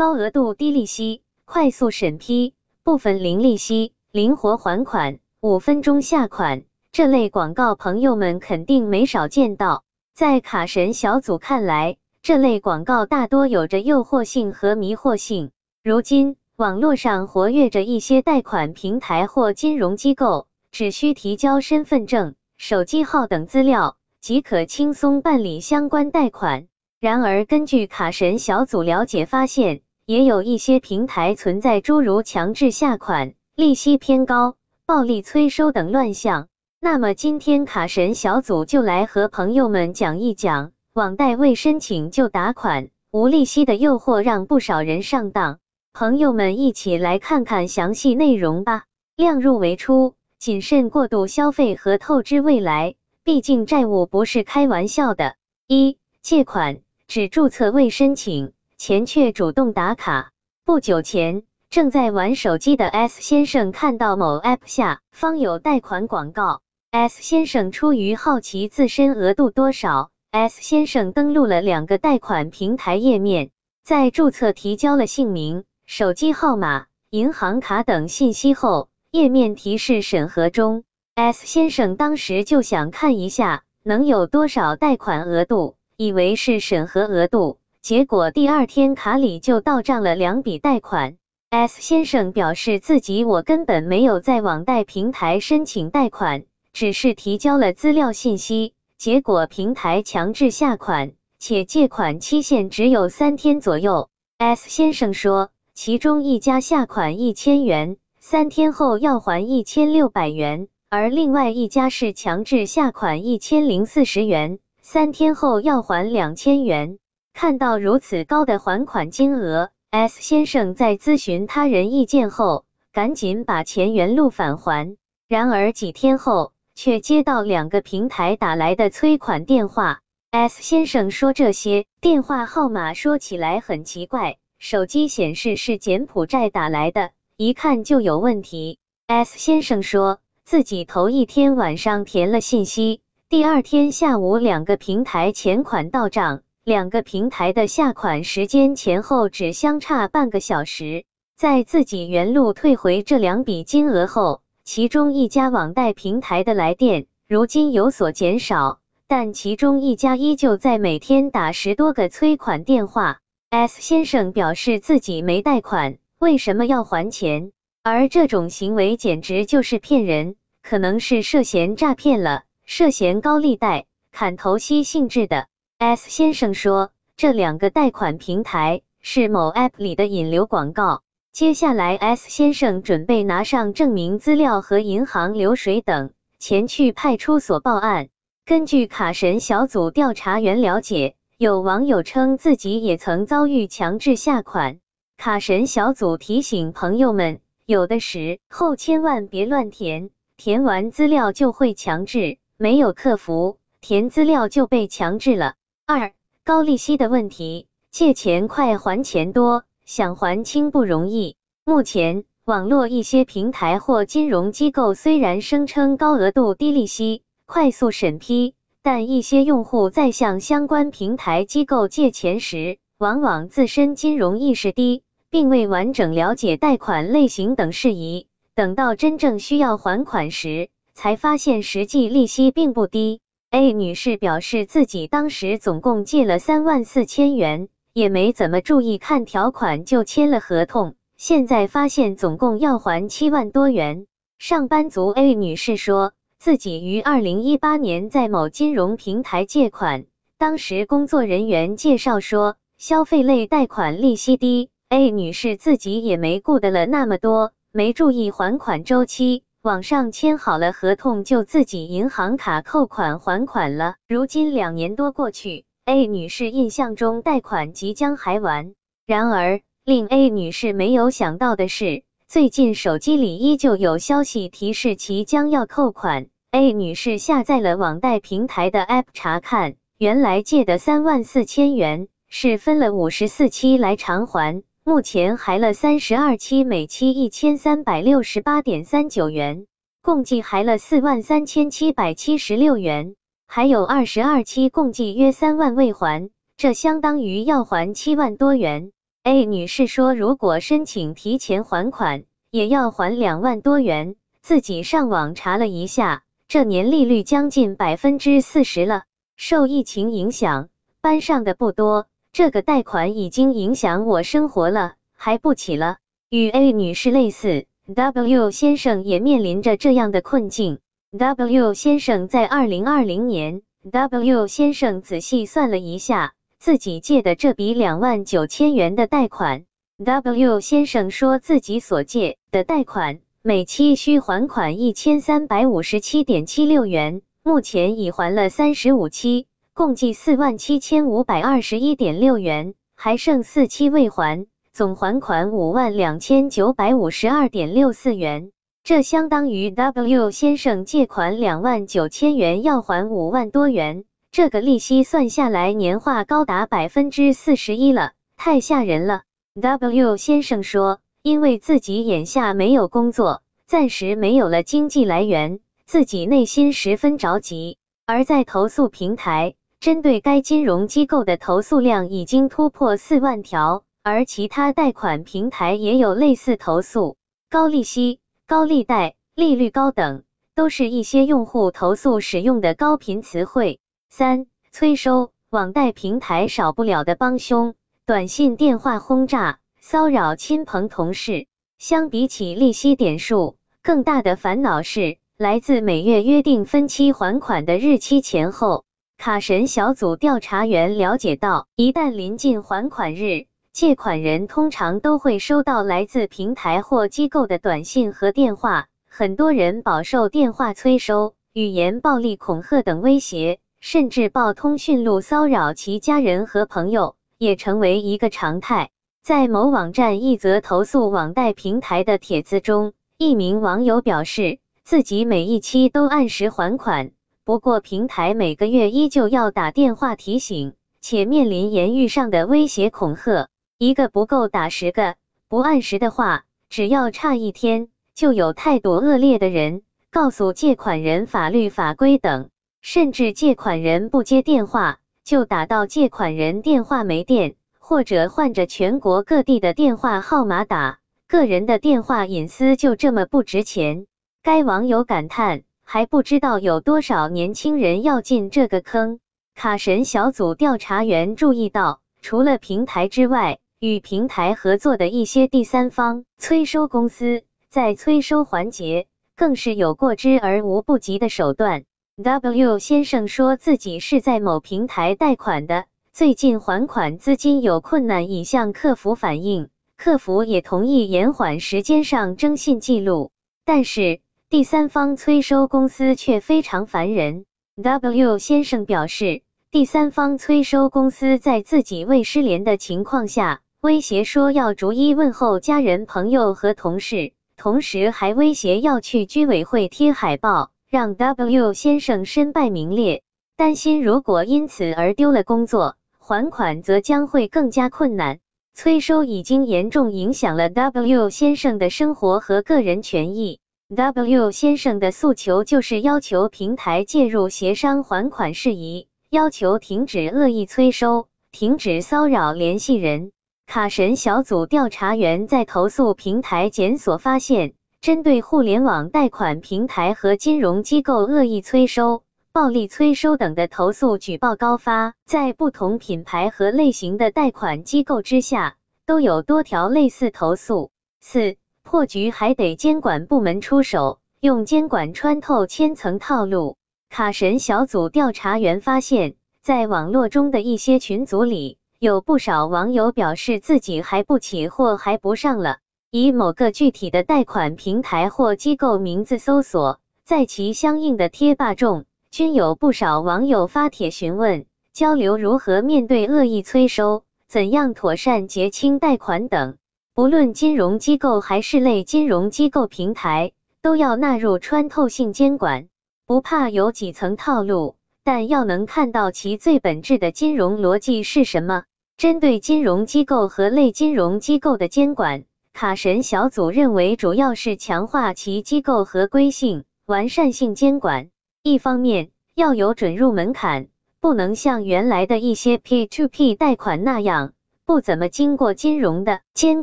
高额度低利息，快速审批，部分零利息，灵活还款，五分钟下款，这类广告朋友们肯定没少见到。在卡神小组看来，这类广告大多有着诱惑性和迷惑性。如今，网络上活跃着一些贷款平台或金融机构，只需提交身份证、手机号等资料，即可轻松办理相关贷款。然而，根据卡神小组了解发现，也有一些平台存在诸如强制下款、利息偏高、暴力催收等乱象。那么今天卡神小组就来和朋友们讲一讲，网贷未申请就打款、无利息的诱惑让不少人上当。朋友们一起来看看详细内容吧。量入为出，谨慎过度消费和透支未来，毕竟债务不是开玩笑的。一、借款只注册未申请。钱却主动打卡。不久前，正在玩手机的 S 先生看到某 App 下方有贷款广告。S 先生出于好奇自身额度多少，S 先生登录了两个贷款平台页面，在注册提交了姓名、手机号码、银行卡等信息后，页面提示审核中。S 先生当时就想看一下能有多少贷款额度，以为是审核额度。结果第二天卡里就到账了两笔贷款。S 先生表示自己我根本没有在网贷平台申请贷款，只是提交了资料信息，结果平台强制下款，且借款期限只有三天左右。S 先生说，其中一家下款一千元，三天后要还一千六百元，而另外一家是强制下款一千零四十元，三天后要还两千元。看到如此高的还款金额，S 先生在咨询他人意见后，赶紧把钱原路返还。然而几天后，却接到两个平台打来的催款电话。S 先生说，这些电话号码说起来很奇怪，手机显示是柬埔寨打来的，一看就有问题。S 先生说自己头一天晚上填了信息，第二天下午两个平台钱款到账。两个平台的下款时间前后只相差半个小时，在自己原路退回这两笔金额后，其中一家网贷平台的来电如今有所减少，但其中一家依旧在每天打十多个催款电话。S 先生表示自己没贷款，为什么要还钱？而这种行为简直就是骗人，可能是涉嫌诈骗了，涉嫌高利贷、砍头息性质的。S 先生说，这两个贷款平台是某 App 里的引流广告。接下来，S 先生准备拿上证明资料和银行流水等，前去派出所报案。根据卡神小组调查员了解，有网友称自己也曾遭遇强制下款。卡神小组提醒朋友们，有的时候千万别乱填，填完资料就会强制，没有客服，填资料就被强制了。二高利息的问题，借钱快还钱多，想还清不容易。目前，网络一些平台或金融机构虽然声称高额度低利息、快速审批，但一些用户在向相关平台机构借钱时，往往自身金融意识低，并未完整了解贷款类型等事宜，等到真正需要还款时，才发现实际利息并不低。A 女士表示，自己当时总共借了三万四千元，也没怎么注意看条款就签了合同，现在发现总共要还七万多元。上班族 A 女士说自己于二零一八年在某金融平台借款，当时工作人员介绍说消费类贷款利息低，A 女士自己也没顾得了那么多，没注意还款周期。网上签好了合同，就自己银行卡扣款还款了。如今两年多过去，A 女士印象中贷款即将还完。然而，令 A 女士没有想到的是，最近手机里依旧有消息提示其将要扣款。A 女士下载了网贷平台的 App 查看，原来借的三万四千元是分了五十四期来偿还。目前还了三十二期，每期一千三百六十八点三九元，共计还了四万三千七百七十六元，还有二十二期，共计约三万未还，这相当于要还七万多元。A 女士说，如果申请提前还款，也要还两万多元。自己上网查了一下，这年利率将近百分之四十了。受疫情影响，班上的不多，这个贷款已经影响我生活了，还不起了。与 A 女士类似，W 先生也面临着这样的困境。W 先生在二零二零年，W 先生仔细算了一下。自己借的这笔两万九千元的贷款，W 先生说自己所借的贷款每期需还款一千三百五十七点七六元，目前已还了三十五期，共计四万七千五百二十一点六元，还剩四期未还，总还款五万两千九百五十二点六四元，这相当于 W 先生借款两万九千元要还五万多元。这个利息算下来，年化高达百分之四十一了，太吓人了。W 先生说，因为自己眼下没有工作，暂时没有了经济来源，自己内心十分着急。而在投诉平台，针对该金融机构的投诉量已经突破四万条，而其他贷款平台也有类似投诉，高利息、高利贷、利率高等，都是一些用户投诉使用的高频词汇。三催收网贷平台少不了的帮凶，短信、电话轰炸、骚扰亲朋同事。相比起利息点数，更大的烦恼是来自每月约定分期还款的日期前后。卡神小组调查员了解到，一旦临近还款日，借款人通常都会收到来自平台或机构的短信和电话，很多人饱受电话催收、语言暴力恐吓等威胁。甚至报通讯录骚扰其家人和朋友，也成为一个常态。在某网站一则投诉网贷平台的帖子中，一名网友表示，自己每一期都按时还款，不过平台每个月依旧要打电话提醒，且面临言语上的威胁恐吓，一个不够打十个，不按时的话，只要差一天，就有态度恶劣的人告诉借款人法律法规等。甚至借款人不接电话，就打到借款人电话没电，或者换着全国各地的电话号码打，个人的电话隐私就这么不值钱。该网友感叹，还不知道有多少年轻人要进这个坑。卡神小组调查员注意到，除了平台之外，与平台合作的一些第三方催收公司，在催收环节更是有过之而无不及的手段。W 先生说自己是在某平台贷款的，最近还款资金有困难，已向客服反映，客服也同意延缓时间上征信记录。但是第三方催收公司却非常烦人。W 先生表示，第三方催收公司在自己未失联的情况下，威胁说要逐一问候家人、朋友和同事，同时还威胁要去居委会贴海报。让 W 先生身败名裂，担心如果因此而丢了工作，还款则将会更加困难。催收已经严重影响了 W 先生的生活和个人权益。W 先生的诉求就是要求平台介入协商还款事宜，要求停止恶意催收，停止骚扰联系人。卡神小组调查员在投诉平台检索发现。针对互联网贷款平台和金融机构恶意催收、暴力催收等的投诉举报高发，在不同品牌和类型的贷款机构之下，都有多条类似投诉。四破局还得监管部门出手，用监管穿透千层套路。卡神小组调查员发现，在网络中的一些群组里，有不少网友表示自己还不起或还不上了。以某个具体的贷款平台或机构名字搜索，在其相应的贴吧中，均有不少网友发帖询问、交流如何面对恶意催收、怎样妥善结清贷款等。不论金融机构还是类金融机构平台，都要纳入穿透性监管。不怕有几层套路，但要能看到其最本质的金融逻辑是什么。针对金融机构和类金融机构的监管。卡神小组认为，主要是强化其机构合规性、完善性监管。一方面，要有准入门槛，不能像原来的一些 P2P 贷款那样，不怎么经过金融的监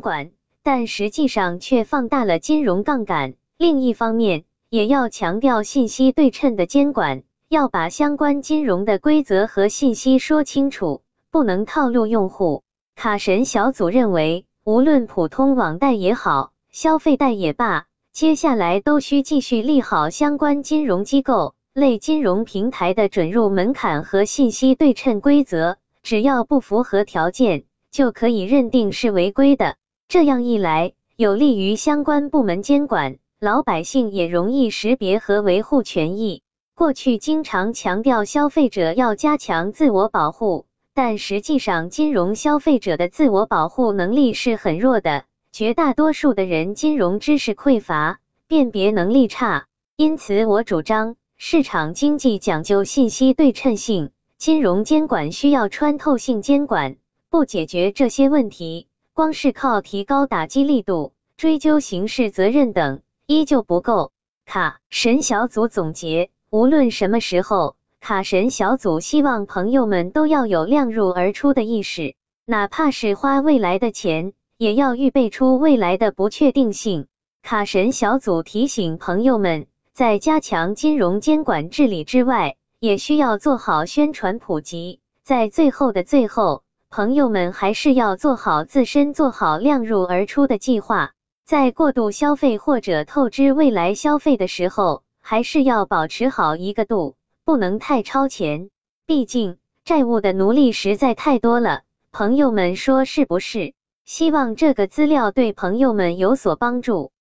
管，但实际上却放大了金融杠杆。另一方面，也要强调信息对称的监管，要把相关金融的规则和信息说清楚，不能套路用户。卡神小组认为，无论普通网贷也好，消费贷也罢，接下来都需继续利好相关金融机构类金融平台的准入门槛和信息对称规则，只要不符合条件。就可以认定是违规的。这样一来，有利于相关部门监管，老百姓也容易识别和维护权益。过去经常强调消费者要加强自我保护，但实际上，金融消费者的自我保护能力是很弱的。绝大多数的人金融知识匮乏，辨别能力差。因此，我主张市场经济讲究信息对称性，金融监管需要穿透性监管。不解决这些问题，光是靠提高打击力度、追究刑事责任等，依旧不够。卡神小组总结：无论什么时候，卡神小组希望朋友们都要有量入而出的意识，哪怕是花未来的钱，也要预备出未来的不确定性。卡神小组提醒朋友们，在加强金融监管治理之外，也需要做好宣传普及。在最后的最后。朋友们还是要做好自身，做好量入而出的计划。在过度消费或者透支未来消费的时候，还是要保持好一个度，不能太超前。毕竟债务的奴隶实在太多了。朋友们说是不是？希望这个资料对朋友们有所帮助。